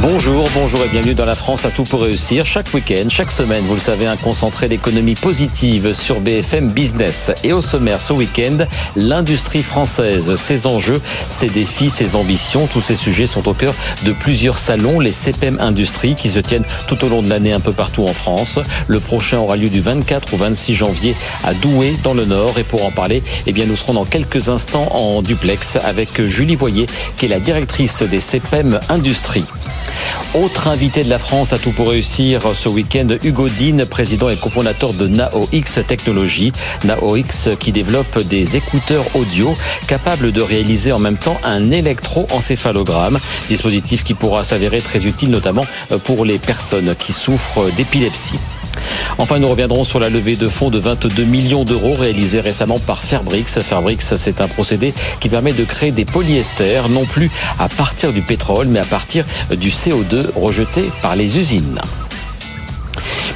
Bonjour, bonjour et bienvenue dans la France à tout pour réussir. Chaque week-end, chaque semaine, vous le savez, un concentré d'économie positive sur BFM Business. Et au sommaire ce week-end, l'industrie française, ses enjeux, ses défis, ses ambitions, tous ces sujets sont au cœur de plusieurs salons, les CPM Industrie qui se tiennent tout au long de l'année un peu partout en France. Le prochain aura lieu du 24 au 26 janvier à Douai dans le Nord. Et pour en parler, eh bien, nous serons dans quelques instants en duplex avec Julie Voyer qui est la directrice des CPM Industrie. Autre invité de la France à tout pour réussir ce week-end, Hugo Dean, président et cofondateur de NaoX Technologies. NaoX qui développe des écouteurs audio capables de réaliser en même temps un électroencéphalogramme, dispositif qui pourra s'avérer très utile notamment pour les personnes qui souffrent d'épilepsie. Enfin, nous reviendrons sur la levée de fonds de 22 millions d'euros réalisée récemment par Fairbrix. Fairbrix, c'est un procédé qui permet de créer des polyesters, non plus à partir du pétrole, mais à partir du CO2 rejeté par les usines.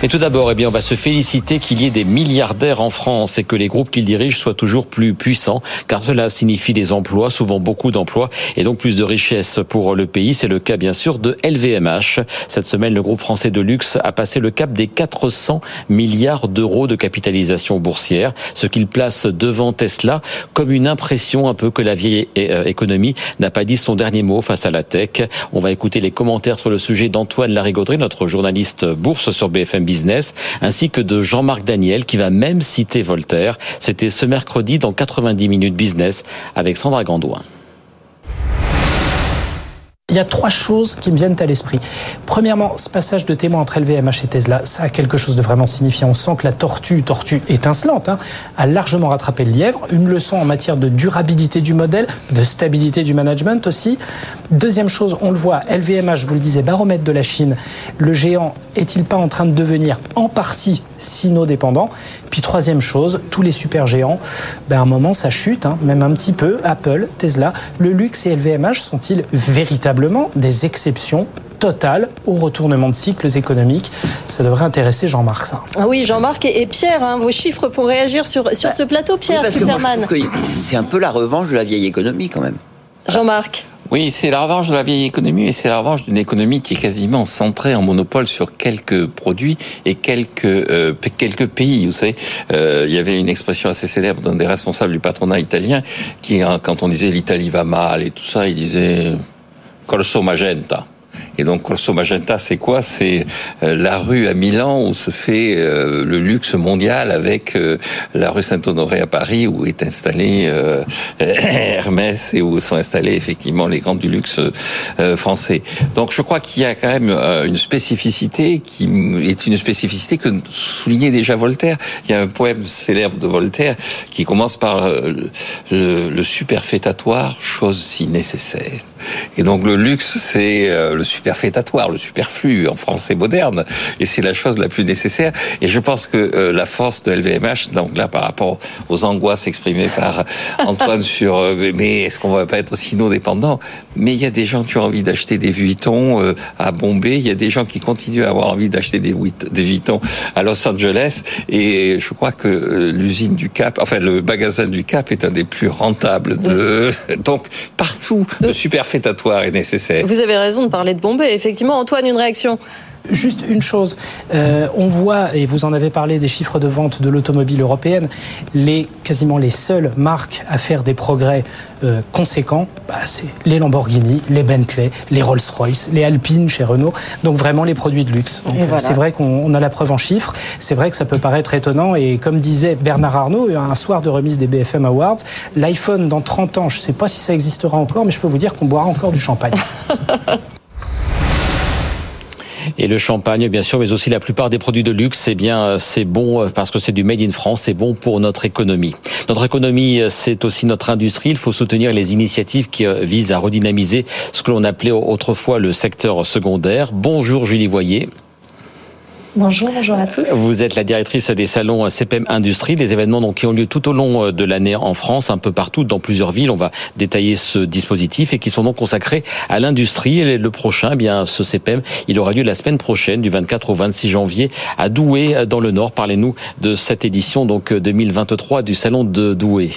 Mais tout d'abord, eh bien, on va se féliciter qu'il y ait des milliardaires en France et que les groupes qu'ils dirigent soient toujours plus puissants, car cela signifie des emplois, souvent beaucoup d'emplois, et donc plus de richesses pour le pays. C'est le cas, bien sûr, de LVMH. Cette semaine, le groupe français de luxe a passé le cap des 400 milliards d'euros de capitalisation boursière, ce qu'il place devant Tesla comme une impression un peu que la vieille euh, économie n'a pas dit son dernier mot face à la tech. On va écouter les commentaires sur le sujet d'Antoine Larigauderie, notre journaliste bourse sur BFM Business, ainsi que de Jean-Marc Daniel qui va même citer Voltaire. C'était ce mercredi dans 90 minutes business avec Sandra Gandouin. Il y a trois choses qui me viennent à l'esprit. Premièrement, ce passage de témoin entre LVMH et Tesla, ça a quelque chose de vraiment signifiant. On sent que la tortue, tortue étincelante, hein, a largement rattrapé le lièvre. Une leçon en matière de durabilité du modèle, de stabilité du management aussi. Deuxième chose, on le voit, LVMH, je vous le disais, baromètre de la Chine. Le géant est-il pas en train de devenir en partie sino-dépendant? Puis troisième chose, tous les super géants, ben à un moment ça chute, hein, même un petit peu. Apple, Tesla, le luxe et LVMH sont-ils des exceptions totales au retournement de cycles économiques. Ça devrait intéresser Jean-Marc, ça. Ah oui, Jean-Marc et, Pierre, hein, vos chiffres font réagir sur, sur ce plateau, Pierre Superman. C'est un peu la revanche de la vieille économie, quand même. Jean-Marc oui, c'est la revanche de la vieille économie et c'est la revanche d'une économie qui est quasiment centrée en monopole sur quelques produits et quelques euh, quelques pays. Vous savez, euh, il y avait une expression assez célèbre d'un des responsables du patronat italien qui, quand on disait l'Italie va mal et tout ça, il disait Corso Magenta. Et donc Corso Magenta, c'est quoi? C'est euh, la rue à Milan où se fait euh, le luxe mondial avec euh, la rue Saint-Honoré à Paris où est installé Hermès et où sont installés effectivement les grands du luxe français. Donc je crois qu'il y a quand même une spécificité qui est une spécificité que soulignait déjà Voltaire. Il y a un poème célèbre de Voltaire qui commence par le, le superfétatoire, chose si nécessaire. Et donc le luxe, c'est le superfétatoire, le superflu en français moderne, et c'est la chose la plus nécessaire. Et je pense que euh, la force de LVMH, donc là par rapport aux angoisses exprimées par Antoine sur euh, mais est-ce qu'on va pas être sinon dépendant Mais il y a des gens qui ont envie d'acheter des Vuitton euh, à Bombay, il y a des gens qui continuent à avoir envie d'acheter des, des Vuitton à Los Angeles, et je crois que l'usine du Cap, enfin le magasin du Cap est un des plus rentables de donc partout le superfétatoire Vous avez raison de parler de Bombay. Effectivement, Antoine, une réaction Juste une chose, euh, on voit, et vous en avez parlé des chiffres de vente de l'automobile européenne, les, quasiment les seules marques à faire des progrès euh, conséquents, bah, c'est les Lamborghini, les Bentley, les Rolls-Royce, les Alpine chez Renault, donc vraiment les produits de luxe. C'est vrai qu'on a la preuve en chiffres, c'est vrai que ça peut paraître étonnant, et comme disait Bernard Arnault, un soir de remise des BFM Awards, l'iPhone dans 30 ans, je ne sais pas si ça existera encore, mais je peux vous dire qu'on boira encore du champagne. Et le champagne, bien sûr, mais aussi la plupart des produits de luxe, c'est bien, euh, c'est bon euh, parce que c'est du made in France, c'est bon pour notre économie. Notre économie, euh, c'est aussi notre industrie. Il faut soutenir les initiatives qui visent à redynamiser ce que l'on appelait autrefois le secteur secondaire. Bonjour Julie Voyer. Bonjour, bonjour à tous. Vous êtes la directrice des salons CPM Industrie, des événements donc, qui ont lieu tout au long euh, de l'année en France, un peu partout, dans plusieurs villes. On va détailler ce dispositif et qui sont donc consacrés à l'industrie. Le prochain, eh bien, ce CPM, il aura lieu la semaine prochaine, du 24 au 26 janvier, à Douai, dans le Nord. Parlez-nous de cette édition donc 2023 du salon de Douai.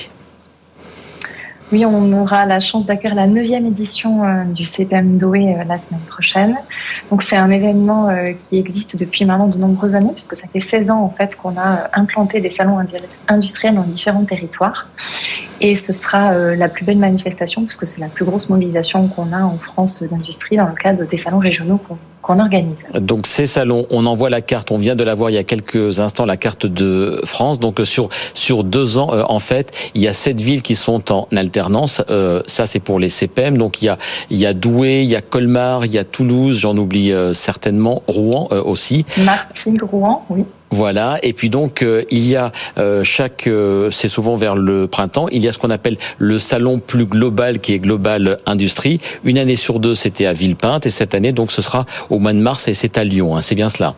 Oui, on aura la chance d'accueillir la neuvième édition euh, du CPM Douai euh, la semaine prochaine. Donc c'est un événement euh, qui existe depuis maintenant de nombreuses années, puisque ça fait 16 ans en fait qu'on a implanté des salons industriels dans différents territoires. Et ce sera la plus belle manifestation, puisque c'est la plus grosse mobilisation qu'on a en France d'industrie dans le cadre des salons régionaux qu'on organise. Donc ces salons, on envoie la carte, on vient de la voir il y a quelques instants, la carte de France. Donc sur sur deux ans, en fait, il y a sept villes qui sont en alternance. Euh, ça, c'est pour les CPM. Donc il y a il y a Douai, il y a Colmar, il y a Toulouse, j'en oublie euh, certainement Rouen euh, aussi. Martigues, Rouen, oui. Voilà. Et puis donc il y a chaque, c'est souvent vers le printemps, il y a ce qu'on appelle le salon plus global qui est Global Industrie. Une année sur deux, c'était à Villepinte et cette année donc ce sera au mois de mars et c'est à Lyon. Hein. c'est bien cela.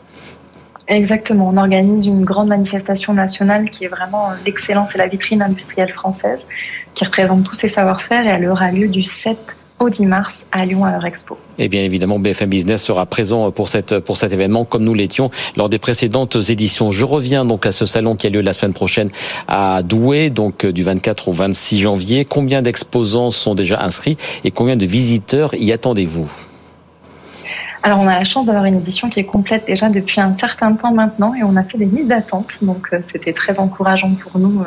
Exactement. On organise une grande manifestation nationale qui est vraiment l'excellence et la vitrine industrielle française, qui représente tous ses savoir-faire et elle aura lieu du 7 au 10 mars à Lyon à Eurexpo. Et bien évidemment, BFM Business sera présent pour, pour cet événement comme nous l'étions lors des précédentes éditions. Je reviens donc à ce salon qui a lieu la semaine prochaine à Douai, donc du 24 au 26 janvier. Combien d'exposants sont déjà inscrits et combien de visiteurs y attendez-vous? Alors, on a la chance d'avoir une édition qui est complète déjà depuis un certain temps maintenant et on a fait des listes d'attente. Donc, euh, c'était très encourageant pour nous euh,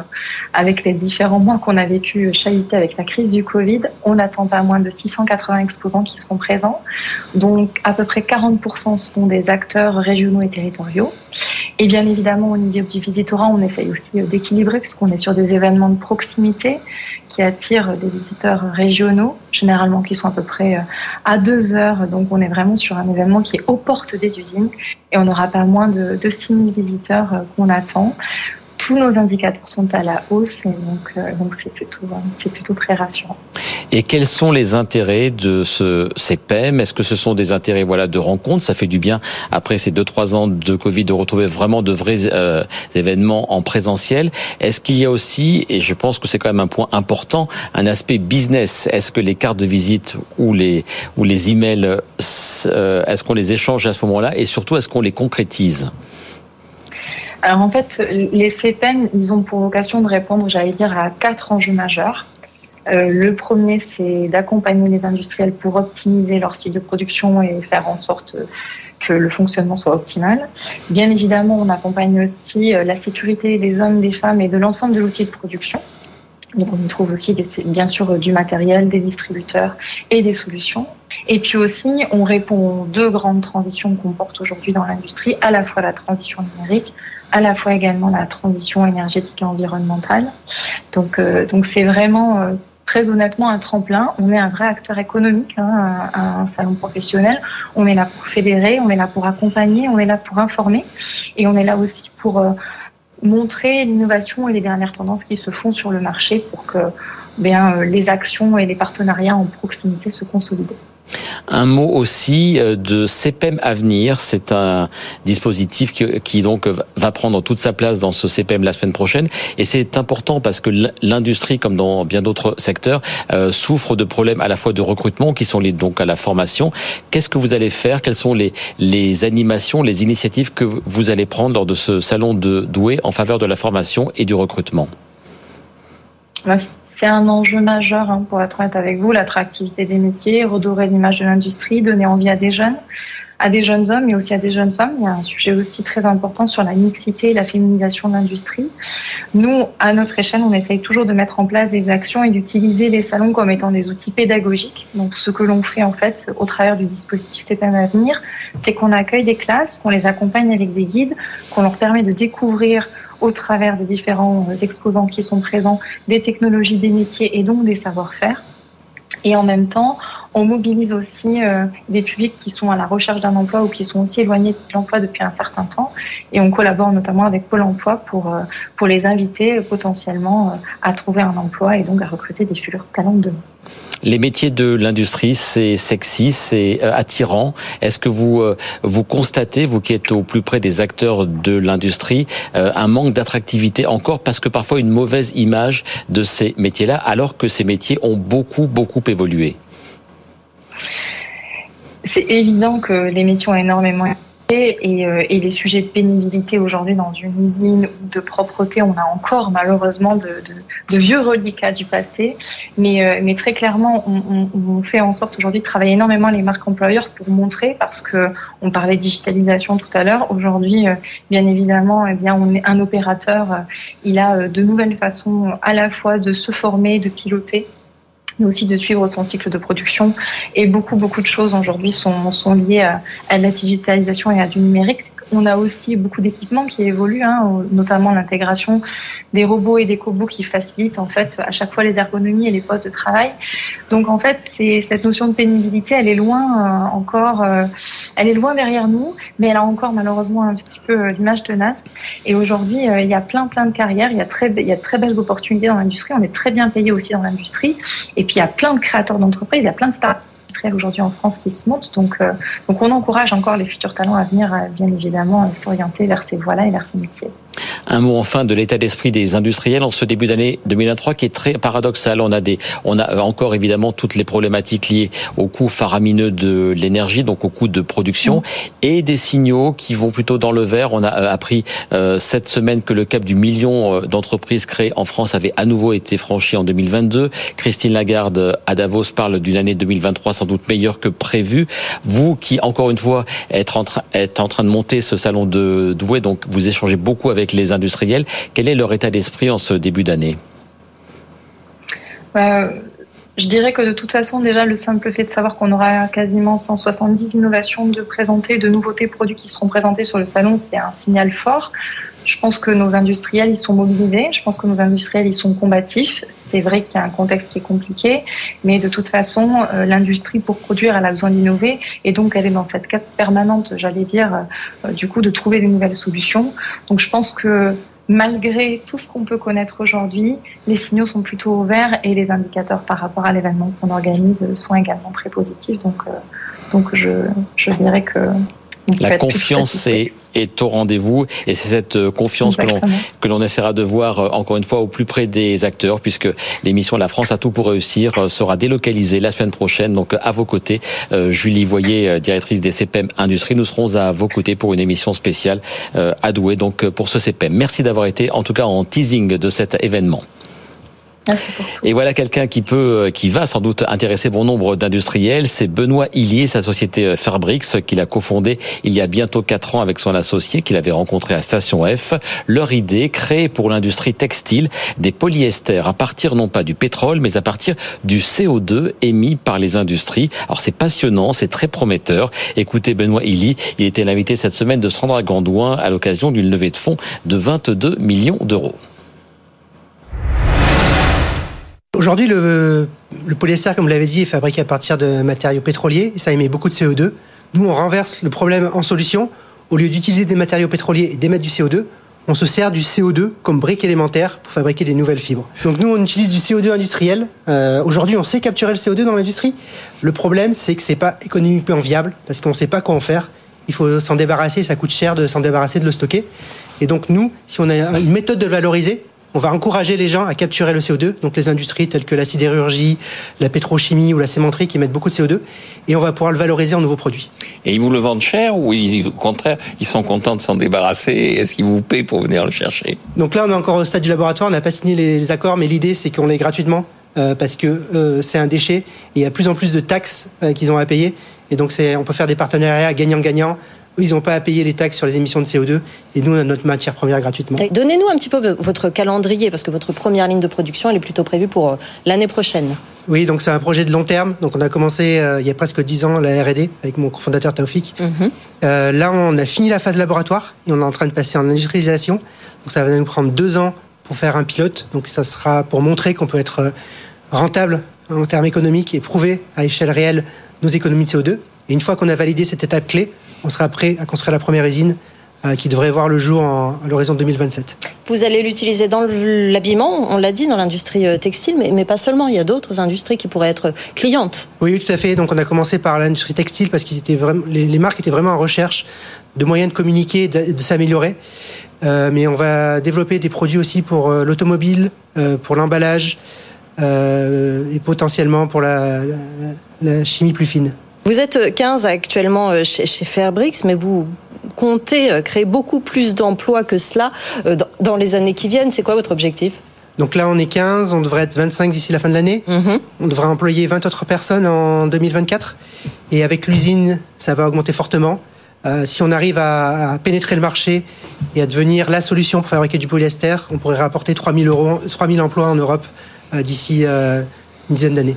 avec les différents mois qu'on a vécu euh, chahutés avec la crise du Covid. On n'attend pas moins de 680 exposants qui seront présents. Donc, à peu près 40% seront des acteurs régionaux et territoriaux. Et bien évidemment, au niveau du visitorat, on essaye aussi d'équilibrer puisqu'on est sur des événements de proximité qui attirent des visiteurs régionaux, généralement qui sont à peu près euh, à deux heures. Donc on est vraiment sur un événement qui est aux portes des usines et on n'aura pas moins de, de 6 000 visiteurs euh, qu'on attend tous nos indicateurs sont à la hausse, donc euh, donc c'est plutôt très rassurant. Et quels sont les intérêts de ce CPM Est-ce que ce sont des intérêts voilà de rencontre Ça fait du bien après ces deux trois ans de Covid de retrouver vraiment de vrais euh, événements en présentiel. Est-ce qu'il y a aussi, et je pense que c'est quand même un point important, un aspect business? Est-ce que les cartes de visite ou les emails, euh, est-ce qu'on les échange à ce moment-là? Et surtout, est-ce qu'on les concrétise? Alors en fait, les CPM, ils ont pour vocation de répondre, j'allais dire, à quatre enjeux majeurs. Euh, le premier, c'est d'accompagner les industriels pour optimiser leur site de production et faire en sorte que le fonctionnement soit optimal. Bien évidemment, on accompagne aussi euh, la sécurité des hommes, des femmes et de l'ensemble de l'outil de production. Donc on y trouve aussi bien sûr du matériel, des distributeurs et des solutions. Et puis aussi, on répond aux deux grandes transitions qu'on porte aujourd'hui dans l'industrie, à la fois la transition numérique, à la fois également la transition énergétique et environnementale. Donc, euh, donc c'est vraiment euh, très honnêtement un tremplin. On est un vrai acteur économique, hein, un, salon professionnel. On est là pour fédérer, on est là pour accompagner, on est là pour informer, et on est là aussi pour euh, montrer l'innovation et les dernières tendances qui se font sur le marché pour que bien les actions et les partenariats en proximité se consolident. Un mot aussi euh, de CPM Avenir. C'est un dispositif qui, donc va prendre toute sa place dans ce CPM la semaine prochaine. Et c'est important parce que l'industrie, comme dans bien d'autres secteurs, euh, souffre de problèmes à la fois de recrutement qui sont liés donc à la formation. Qu'est-ce que vous allez faire? Quelles sont les, les animations, les initiatives que vous allez prendre lors de ce salon de Douai en faveur de la formation et du recrutement? C'est un enjeu majeur, hein, pour être honnête avec vous, l'attractivité des métiers, redorer l'image de l'industrie, donner envie à des jeunes, à des jeunes hommes, mais aussi à des jeunes femmes. Il y a un sujet aussi très important sur la mixité et la féminisation de l'industrie. Nous, à notre échelle, on essaye toujours de mettre en place des actions et d'utiliser les salons comme étant des outils pédagogiques. Donc, ce que l'on fait en fait au travers du dispositif CPM Avenir, c'est qu'on accueille des classes, qu'on les accompagne avec des guides, qu'on leur permet de découvrir au travers des différents exposants qui sont présents, des technologies, des métiers et donc des savoir-faire. Et en même temps, on mobilise aussi euh, des publics qui sont à la recherche d'un emploi ou qui sont aussi éloignés de l'emploi depuis un certain temps. Et on collabore notamment avec Pôle emploi pour, euh, pour les inviter potentiellement euh, à trouver un emploi et donc à recruter des futurs talents de demain. Les métiers de l'industrie, c'est sexy, c'est attirant. Est-ce que vous vous constatez, vous qui êtes au plus près des acteurs de l'industrie, un manque d'attractivité encore parce que parfois une mauvaise image de ces métiers-là, alors que ces métiers ont beaucoup beaucoup évolué? C'est évident que les métiers ont énormément et, euh, et, les sujets de pénibilité aujourd'hui dans une usine de propreté, on a encore malheureusement de, vieux reliquats du passé. Mais, euh, très clairement, on, fait en sorte aujourd'hui de travailler énormément les marques employeurs pour montrer, parce que on parlait digitalisation tout à l'heure. Aujourd'hui, euh, bien évidemment, eh bien, un opérateur. il a de nouvelles façons à la fois de se former, de piloter mais aussi de suivre son cycle de production. Et beaucoup, beaucoup de choses aujourd'hui sont, sont liées à, la digitalisation et à du numérique. On a aussi beaucoup d'équipements qui évoluent, hein, notamment l'intégration des robots et des cobots qui facilitent en fait à chaque fois les ergonomies et les postes de travail. Donc en fait, c'est cette notion de pénibilité, elle est loin euh, encore, euh, elle est loin derrière nous, mais elle a encore malheureusement un petit peu euh, l'image tenace. Et aujourd'hui, il y a plein plein de carrières, il y a très il y a très belles opportunités dans l'industrie. On est très bien payé aussi dans l'industrie. Puis il y a plein de créateurs d'entreprises, il y a plein de industrielles aujourd'hui en France qui se montent. Donc, donc on encourage encore les futurs talents à venir, bien évidemment, s'orienter vers ces voies-là et vers ces métiers. Un mot enfin de l'état d'esprit des industriels en ce début d'année 2023 qui est très paradoxal. On a des, on a encore évidemment toutes les problématiques liées au coût faramineux de l'énergie, donc au coût de production, et des signaux qui vont plutôt dans le vert. On a euh, appris euh, cette semaine que le cap du million euh, d'entreprises créées en France avait à nouveau été franchi en 2022. Christine Lagarde à Davos parle d'une année 2023 sans doute meilleure que prévu. Vous qui encore une fois êtes en train de monter ce salon de Douai, donc vous échangez beaucoup avec les industriels. Quel est leur état d'esprit en ce début d'année? Euh, Je dirais que de toute façon, déjà, le simple fait de savoir qu'on aura quasiment 170 innovations de présenter, de nouveautés produits qui seront présentés sur le salon, c'est un signal fort. Je pense que nos industriels, ils sont mobilisés. Je pense que nos industriels, ils sont combatifs. C'est vrai qu'il y a un contexte qui est compliqué, mais de toute façon, euh, l'industrie, pour produire, elle a besoin d'innover. Et donc, elle est dans cette quête permanente, j'allais dire, euh, du coup, de trouver de nouvelles solutions. Donc, je pense que malgré tout ce qu'on peut connaître aujourd'hui, les signaux sont plutôt ouverts et les indicateurs par rapport à l'événement qu'on organise sont également très positifs. Donc, euh, donc je, je dirais que la confiance est, est, au rendez-vous. Et c'est cette euh, confiance que l'on que l'on essaiera de voir euh, encore une fois au plus près des acteurs puisque l'émission La France a tout pour réussir euh, sera délocalisée la semaine prochaine. Donc à vos côtés Julie Voyer directrice des CPM Industrie. Nous serons à vos côtés pour une émission spéciale à Douai donc pour ce CPM merci d'avoir été en tout cas en teasing de cet événement et voilà quelqu'un qui peut, euh, qui va sans doute intéresser bon nombre d'industriels. C'est Benoît Illier, sa société euh, Fairbrix, qu'il a cofondé il y a bientôt quatre ans avec son associé qu'il avait rencontré à Station F. Leur idée, créer pour l'industrie textile des polyesters à partir non pas du pétrole, mais à partir du CO2 émis par les industries. Alors c'est passionnant, c'est très prometteur. Écoutez Benoît Illy, il était l'invité cette semaine de Sandra Gandouin à l'occasion d'une levée de fonds de 22 millions d'euros. Aujourd'hui, le, polyester, comme vous l'avez dit, est fabriqué à partir de matériaux pétroliers et ça émet beaucoup de CO2. Nous, on renverse le problème en solution. Au lieu d'utiliser des matériaux pétroliers et d'émettre du CO2, on se sert du CO2 comme brique élémentaire pour fabriquer des nouvelles fibres. Donc nous, on utilise du CO2 industriel. Euh, aujourd'hui, on sait capturer le CO2 dans l'industrie. Le problème, c'est que c'est pas économiquement viable parce qu'on ne sait pas quoi en faire. Il faut s'en débarrasser, ça coûte cher de s'en débarrasser, de le stocker. Et donc nous, si on a une méthode de le valoriser, on va encourager les gens à capturer le CO2, donc les industries telles que la sidérurgie, la pétrochimie ou la cimenterie qui mettent beaucoup de CO2, et on va pouvoir le valoriser en nouveaux produits. Et ils vous le vendent cher ou au contraire, ils sont contents de s'en débarrasser Est-ce qu'ils vous paient pour venir le chercher? Donc là, on est encore au stade du laboratoire, on n'a pas signé les accords, mais l'idée c'est qu'on l'ait gratuitement. Euh, parce que euh, c'est un déchet et il y a plus en plus de taxes euh, qu'ils ont à payer. Et donc, on peut faire des partenariats gagnant-gagnant ils n'ont pas à payer les taxes sur les émissions de CO2 et nous, on a notre matière première gratuitement. Donnez-nous un petit peu votre calendrier parce que votre première ligne de production, elle est plutôt prévue pour euh, l'année prochaine. Oui, donc c'est un projet de long terme. Donc on a commencé euh, il y a presque 10 ans la R&D avec mon cofondateur Taufik. Mhm. Euh, là, on a fini la phase laboratoire et on est en train de passer en industrialisation. Donc ça va nous prendre deux ans pour faire un pilote. Donc ça sera pour montrer qu'on peut être rentable en termes économiques et prouver à échelle réelle nos économies de CO2. Et une fois qu'on a validé cette étape clé, on sera prêt à construire la première usine euh, qui devrait voir le jour à l'horizon 2027. Vous allez l'utiliser dans l'habillement, on l'a dit, dans l'industrie euh, textile, mais, pas seulement. Il y a d'autres industries qui pourraient être clientes. Oui, tout à fait. Donc on a commencé par l'industrie textile parce étaient vraiment, les, marques étaient vraiment en recherche de moyens de communiquer, de, de s'améliorer. Euh, mais on va développer des produits aussi pour l'automobile, pour l'emballage et potentiellement pour la chimie plus fine. Vous êtes 15 actuellement euh, chez, chez Fairbrix, mais vous comptez créer beaucoup plus d'emplois que cela dans les années qui viennent. C'est quoi votre objectif? Donc là, on est 15, on devrait être 25 d'ici la fin de l'année. Mhm. On devrait employer 20 autres personnes en 2024. Et avec l'usine, ça va augmenter fortement. Euh, si on arrive à, pénétrer le marché et à devenir la solution pour fabriquer du polyester, on pourrait rapporter 3000, euros, 3000 emplois en Europe euh, d'ici euh, une dizaine d'années.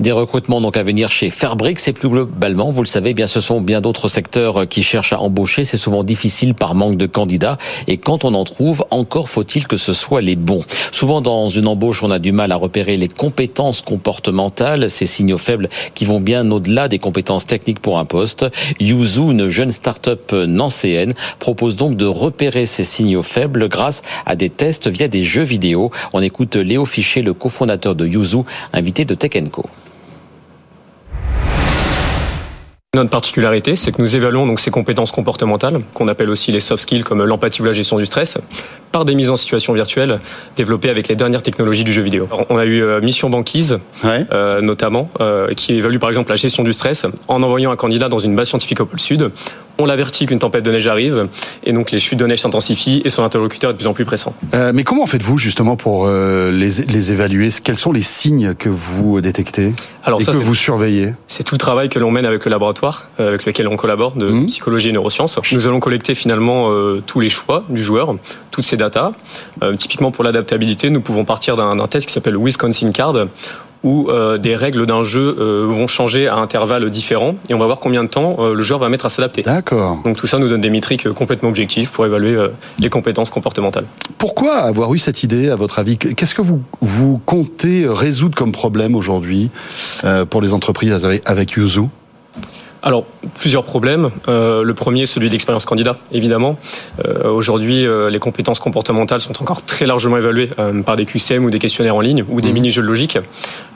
Des recrutements donc à venir chez Fairbricks et plus globalement, vous le savez, bien ce sont bien d'autres secteurs qui cherchent à embaucher. C'est souvent difficile par manque de candidats et quand on en trouve, encore faut-il que ce soit les bons. Souvent dans une embauche, on a du mal à repérer les compétences comportementales, ces signaux faibles qui vont bien au-delà des compétences techniques pour un poste. Yuzu, une jeune start-up nancéenne, propose donc de repérer ces signaux faibles grâce à des tests via des jeux vidéo. On écoute Léo Fichet, le cofondateur de Yuzu, invité de Tech Co. Notre particularité, c'est que nous évaluons donc ces compétences comportementales, qu'on appelle aussi les soft skills comme l'empathie ou la gestion du stress, par des mises en situation virtuelle développées avec les dernières technologies du jeu vidéo. on a eu euh, Mission Banquise, euh, notamment, euh, qui évalue par exemple la gestion du stress en envoyant un candidat dans une base scientifique au pôle Sud. On l'avertit qu'une tempête de neige arrive, et donc les chutes de neige s'intensifient et son interlocuteur est de plus en plus pressant. mais comment faites-vous justement pour les, les, évaluer? Quels sont les signes que vous détectez Alors, et que vous surveillez? C'est tout le travail que l'on mène avec le laboratoire avec lequel on collabore de mmh. psychologie et neurosciences. Nous allons collecter finalement tous les choix du joueur, toutes ces data. Euh, typiquement pour l'adaptabilité, nous pouvons partir d'un test qui s'appelle Wisconsin Card où euh, des règles d'un jeu euh, vont changer à intervalles différents et on va voir combien de temps le joueur va mettre à s'adapter. D'accord. Donc tout ça nous donne des métriques complètement objectives pour évaluer les compétences comportementales. Pourquoi avoir eu cette idée, à votre avis? Qu'est-ce que vous, vous comptez résoudre comme problème aujourd'hui pour les entreprises avec Yuzu? Alors, plusieurs problèmes. Euh, le premier, celui d'expérience candidat, évidemment. Euh, Aujourd'hui, euh, les compétences comportementales sont encore très largement évaluées euh, par des QCM ou des questionnaires en ligne ou des mmh. mini-jeux de logique.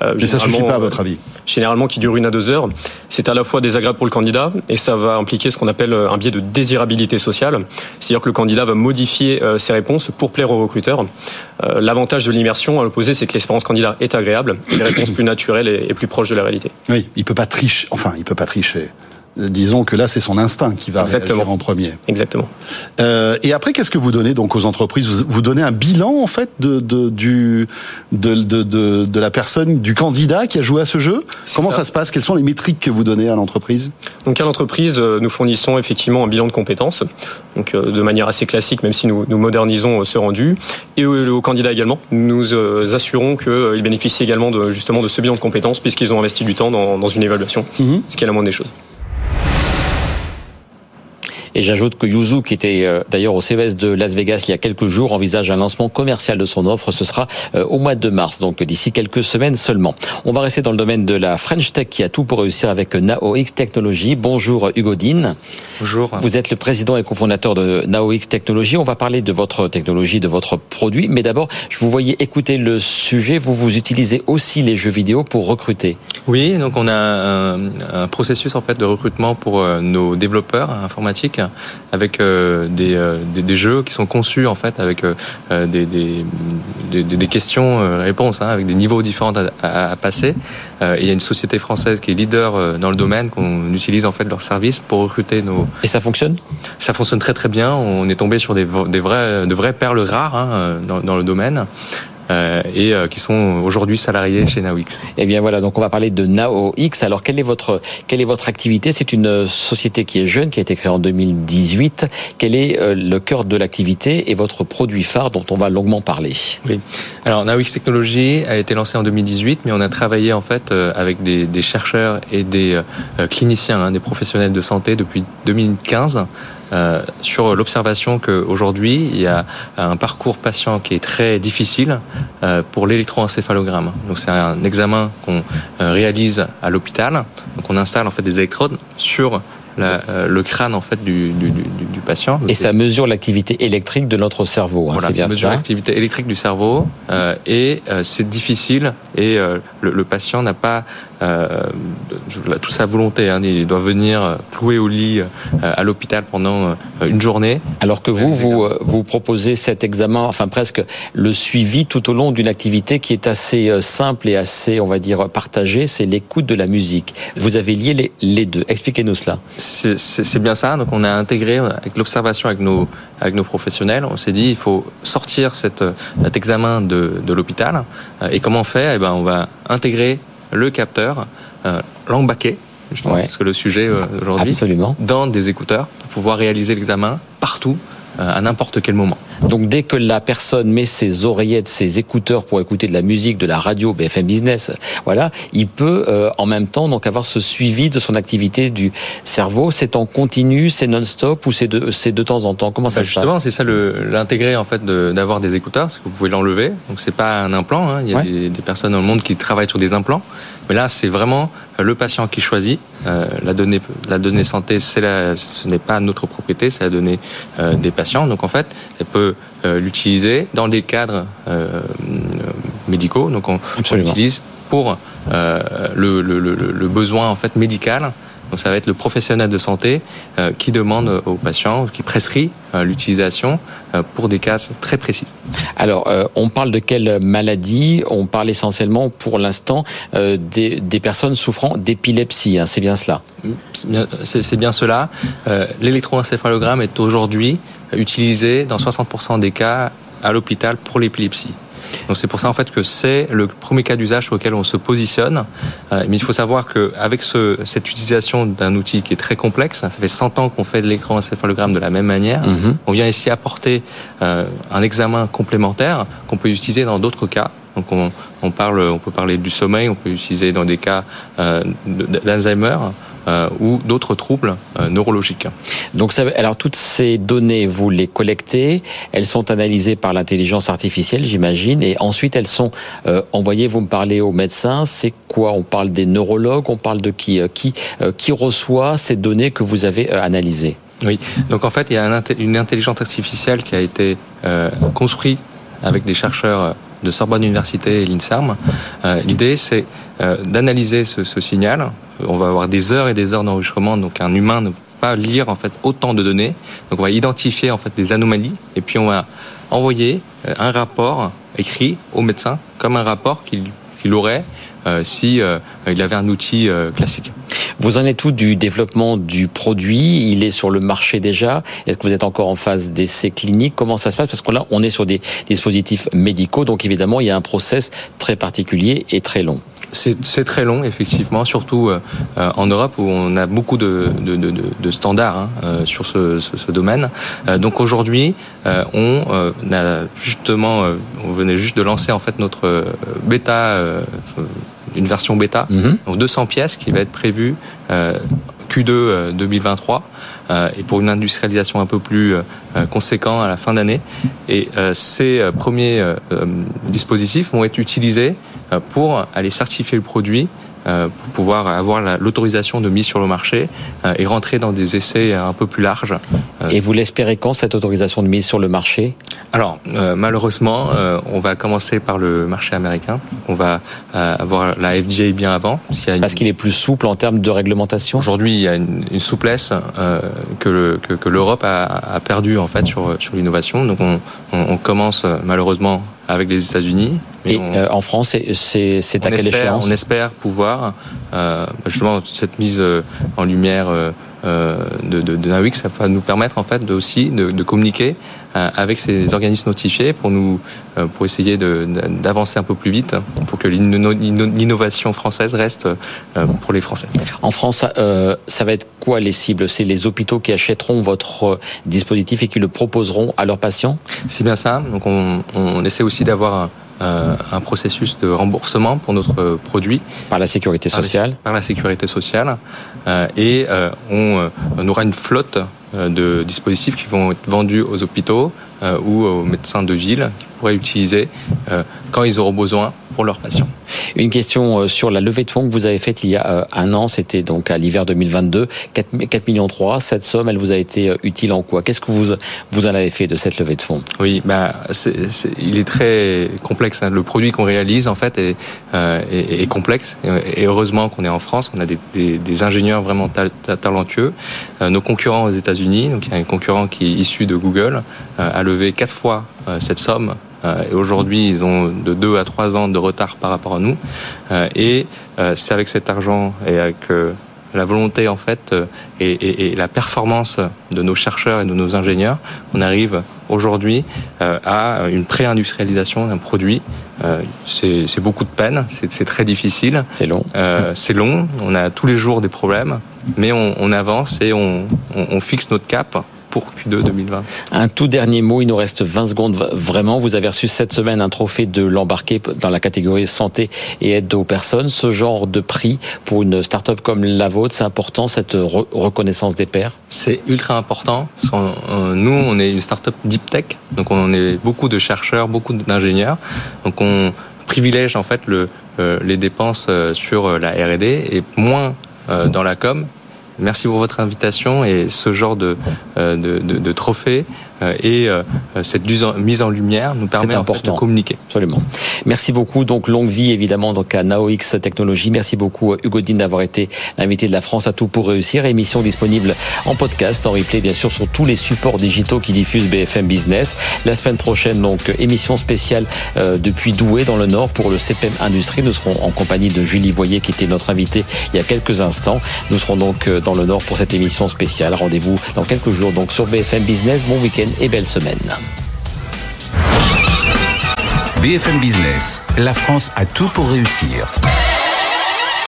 Euh, Mais ça suffit pas, à votre avis? Généralement, qui durent une à deux heures. C'est à la fois désagréable pour le candidat et ça va impliquer ce qu'on appelle un biais de désirabilité sociale. C'est-à-dire que le candidat va modifier ses réponses pour plaire au recruteur. L'avantage de l'immersion, à l'opposé, c'est que l'expérience candidat est agréable et les réponses plus naturelles et, et plus proches de la réalité. Oui, il peut pas tricher. Enfin, il peut pas tricher disons que là, c'est son instinct qui va Exactement. réagir en premier. Exactement. Euh, et après, qu'est-ce que vous donnez donc aux entreprises? Vous, vous, donnez un bilan en fait de de, du, de, de, de, de la personne, du candidat qui a joué à ce jeu? Comment ça. se passe? Quelles sont les métriques que vous donnez à l'entreprise? Donc à l'entreprise, euh, nous fournissons effectivement un bilan de compétences, donc euh, de manière assez classique, même si nous, nous modernisons ce rendu, et aux, candidats également. Nous assurons qu'ils bénéficient également de justement de ce bilan de compétences puisqu'ils ont investi du temps dans, dans une évaluation, mhm. ce qui est la moindre des choses. Et j'ajoute que Yuzu, qui était euh, d'ailleurs au CES de Las Vegas il y a quelques jours, envisage un lancement commercial de son offre. Ce sera euh, au mois de mars, donc d'ici quelques semaines seulement. On va rester dans le domaine de la French Tech qui a tout pour réussir avec NaoX Technologies. Bonjour Hugo Dean. Bonjour. Vous êtes le président et cofondateur de NaoX Technologies. On va parler de votre technologie, de votre produit. Mais d'abord, je vous voyais écouter le sujet. Vous vous utilisez aussi les jeux vidéo pour recruter. Oui, donc on a un, un processus en fait de recrutement pour euh, nos développeurs informatiques avec euh, euh, des, des, jeux qui sont conçus en fait avec euh, des, des, des questions-réponses, hein, avec des niveaux différents à, à passer. Et il y a une société française qui est leader dans le domaine, qu'on utilise en fait leur service pour recruter nos. Et ça fonctionne? Ça fonctionne très très bien. On est tombé sur des, des vrais, de vraies perles rares hein, dans, dans, le domaine. Euh, et euh, qui sont aujourd'hui salariés chez NaoX. Eh bien voilà, donc on va parler de NaoX. Alors quelle est votre quelle est votre activité? C'est une société qui est jeune, qui a été créée en 2018. Quel est euh, le cœur de l'activité et votre produit phare dont on va longuement parler? Oui. Alors NaoX Technologies a été lancé en 2018, mais on a travaillé en fait avec des, des chercheurs et des cliniciens, hein, des professionnels de santé depuis 2015 euh, sur l'observation qu'aujourd'hui, il y a un parcours patient qui est très difficile euh, pour l'électroencéphalogramme. Donc c'est un examen qu'on euh, réalise à l'hôpital. Donc on installe en fait des électrodes sur euh, le crâne en fait du, du, du, du patient. Et ça mesure l'activité électrique de notre cerveau. Hein, voilà, ça mesure l'activité électrique du cerveau euh, et euh, c'est difficile et le, le, patient n'a pas toute sa volonté. Hein. il doit venir clouer au lit à l'hôpital pendant une journée. Alors que vous, vous, vous proposez cet examen, enfin presque le suivi tout au long d'une activité qui est assez simple et assez, on va dire, partagée, c'est l'écoute de la musique. Vous avez lié les, les deux. Expliquez-nous cela. C'est bien ça. Donc on a intégré avec l'observation avec nos, avec nos professionnels, on s'est dit il faut sortir cette, cet examen de, de l'hôpital. Et comment on fait? Eh ben, On va intégrer le capteur euh, baquet, justement, parce que le sujet euh, aujourd'hui, dans des écouteurs pour pouvoir réaliser l'examen partout euh, à n'importe quel moment. Donc dès que la personne met ses oreillettes, ses écouteurs pour écouter de la musique, de la radio, BFM Business, voilà, il peut euh, en même temps donc avoir ce suivi de son activité du cerveau. C'est en continu, c'est non-stop ou c'est de, c'est de temps en temps? Comment ça bah, se passe? Justement, c'est ça l'intégrer en fait d'avoir des écouteurs, parce que vous pouvez l'enlever. Donc c'est pas un implant. Hein. Il y a des, des, personnes dans le monde qui travaillent sur des implants, mais là c'est vraiment le patient qui choisit. Euh, la donnée, la donnée santé, c'est ce n'est pas notre propriété, c'est la donnée euh, des patients. Donc en fait, elle peut euh, l'utiliser dans des cadres médicaux. Donc on, l'utilise pour le, le, le, besoin en fait médical donc ça va être le professionnel de santé euh, qui demande aux patients, qui prescrit euh, l'utilisation euh, pour des cas très précis. Alors, on parle de quelle maladie? On parle essentiellement pour l'instant des, des, personnes souffrant d'épilepsie, hein, c'est bien cela? C'est bien cela. L'électroencéphalogramme est aujourd'hui utilisé dans 60% des cas à l'hôpital pour l'épilepsie. Donc c'est pour ça en fait que c'est le premier cas d'usage sur lequel on se positionne. Euh, mais il faut savoir qu'avec ce, cette utilisation d'un outil qui est très complexe, ça fait 100 ans qu'on fait de l'électroencéphalogramme de la même manière, mhm. on vient ici apporter euh, un examen complémentaire qu'on peut utiliser dans d'autres cas. Donc on, on, parle, on peut parler du sommeil, on peut l'utiliser dans des cas euh, d'Alzheimer. Euh, ou d'autres troubles euh, neurologiques. Donc, ça, alors toutes ces données, vous les collectez, elles sont analysées par l'intelligence artificielle, j'imagine, et ensuite elles sont euh, envoyées. Vous me parlez aux médecins, c'est quoi? On parle des neurologues, on parle de qui qui qui reçoit ces données que vous avez analysées? Oui, donc en fait, il y a une intelligence artificielle qui a été construite avec des chercheurs de Sorbonne Université et l'INSERM. L'idée, c'est d'analyser ce, ce, signal on va avoir des heures et des heures d'enregistrement, donc un humain ne peut pas lire en fait autant de données. Donc on va identifier en fait des anomalies et puis on va envoyer euh, un rapport écrit au médecin comme un rapport qu'il aurait euh, si euh, il avait un outil classique. Vous en êtes tout du développement du produit? Il est sur le marché déjà. Est-ce que vous êtes encore en phase d'essai clinique Comment ça se passe? Parce que là, on est sur des dispositifs médicaux, donc évidemment, il y a un process très particulier et très long. C'est très long, effectivement, surtout euh, en Europe où on a beaucoup de, standards hein, euh, sur ce, domaine. Euh, donc aujourd'hui, on a justement, on venait juste de lancer en fait notre bêta, une version bêta, mhm. donc 200 pièces qui va être prévue Q2 2023 et pour une industrialisation un peu plus conséquent à la fin d'année. Et ces premiers dispositifs vont être utilisés euh, pour aller certifier le produit euh, pour pouvoir avoir l'autorisation de mise sur le marché euh, et rentrer dans des essais un peu plus larges. Et vous l'espérez quand cette autorisation de mise sur le marché? Alors malheureusement, on va commencer par le marché américain. On va avoir la FDA bien avant. Parce qu'il est plus souple en termes de réglementation? Aujourd'hui, il y a une, souplesse que l'Europe que, a, a perdu en fait sur sur l'innovation. Donc on, on commence malheureusement avec les États-Unis. Et euh, en France, c'est à quelle échéance On espère pouvoir, euh, justement, cette mise euh, en lumière euh, de, de, de Nawik, ça va nous permettre en fait de, aussi de, de communiquer euh, avec ces organismes notifiés pour nous euh, pour essayer d'avancer un peu plus vite pour que l'innovation française reste pour les Français. En France, ça va être quoi les cibles? C'est les hôpitaux qui achèteront votre dispositif et qui le proposeront à leurs patients? C'est bien ça. Donc on, on essaie aussi d'avoir euh, un processus de remboursement pour notre produit. Par la sécurité sociale Par la, sécurité sociale. Euh, et euh, on, on, aura une flotte de dispositifs qui vont être vendus aux hôpitaux ou aux médecins de ville qui pourraient utiliser quand ils auront besoin pour leurs patients. Une question sur la levée de fonds que vous avez faite il y a un an, c'était donc à l'hiver 2022, 4, 4 millions 3. Cette somme, elle vous a été utile en quoi? Qu'est-ce que vous vous en avez fait de cette levée de fonds? Oui, bah, il est très complexe. Hein. Le produit qu'on réalise, en fait, est, complexe. Et heureusement qu'on est en France, on a des, ingénieurs vraiment talentueux. nos concurrents aux États-Unis, donc il y a un concurrent qui est issu de Google, a levé quatre fois cette somme euh, et aujourd'hui, ils ont de 2 à 3 ans de retard par rapport à nous. Euh, et euh, c'est avec cet argent et avec la volonté en fait et, la performance de nos chercheurs et de nos ingénieurs, on arrive aujourd'hui à une pré-industrialisation d'un produit. c'est beaucoup de peine, c'est très difficile. C'est long. c'est long. On a tous les jours des problèmes, mais on, avance et on, on fixe notre cap pour Q2 2020. Un tout dernier mot, il nous reste 20 secondes vraiment. Vous avez reçu cette semaine un trophée de l'embarqué dans la catégorie santé et aide aux personnes. Ce genre de prix pour une start-up comme la vôtre, c'est important cette reconnaissance des pairs? C'est ultra important. nous, on est une start-up deep tech, donc on est beaucoup de chercheurs, beaucoup d'ingénieurs. Donc on privilège en fait le, euh, les dépenses euh, sur euh, la R&D et moins dans la com Merci pour votre invitation et ce genre de, euh, de, trophée et euh, cette mise en lumière nous permet en fait de communiquer. Absolument. Merci beaucoup. Donc longue vie évidemment donc à NaoX Technologies. Merci beaucoup Hugo Dean d'avoir été l'invité de la France à tout pour réussir. Émission disponible en podcast, en replay bien sûr sur tous les supports digitaux qui diffusent BFM Business. La semaine prochaine donc émission spéciale depuis Douai dans le Nord pour le CPM Industrie. Nous serons en compagnie de Julie Voyer qui était notre invitée il y a quelques instants. Nous serons donc dans le Nord pour cette émission spéciale. Rendez-vous dans quelques jours donc sur BFM Business. Bon et belle semaine. BFM Business, la France a tout pour réussir.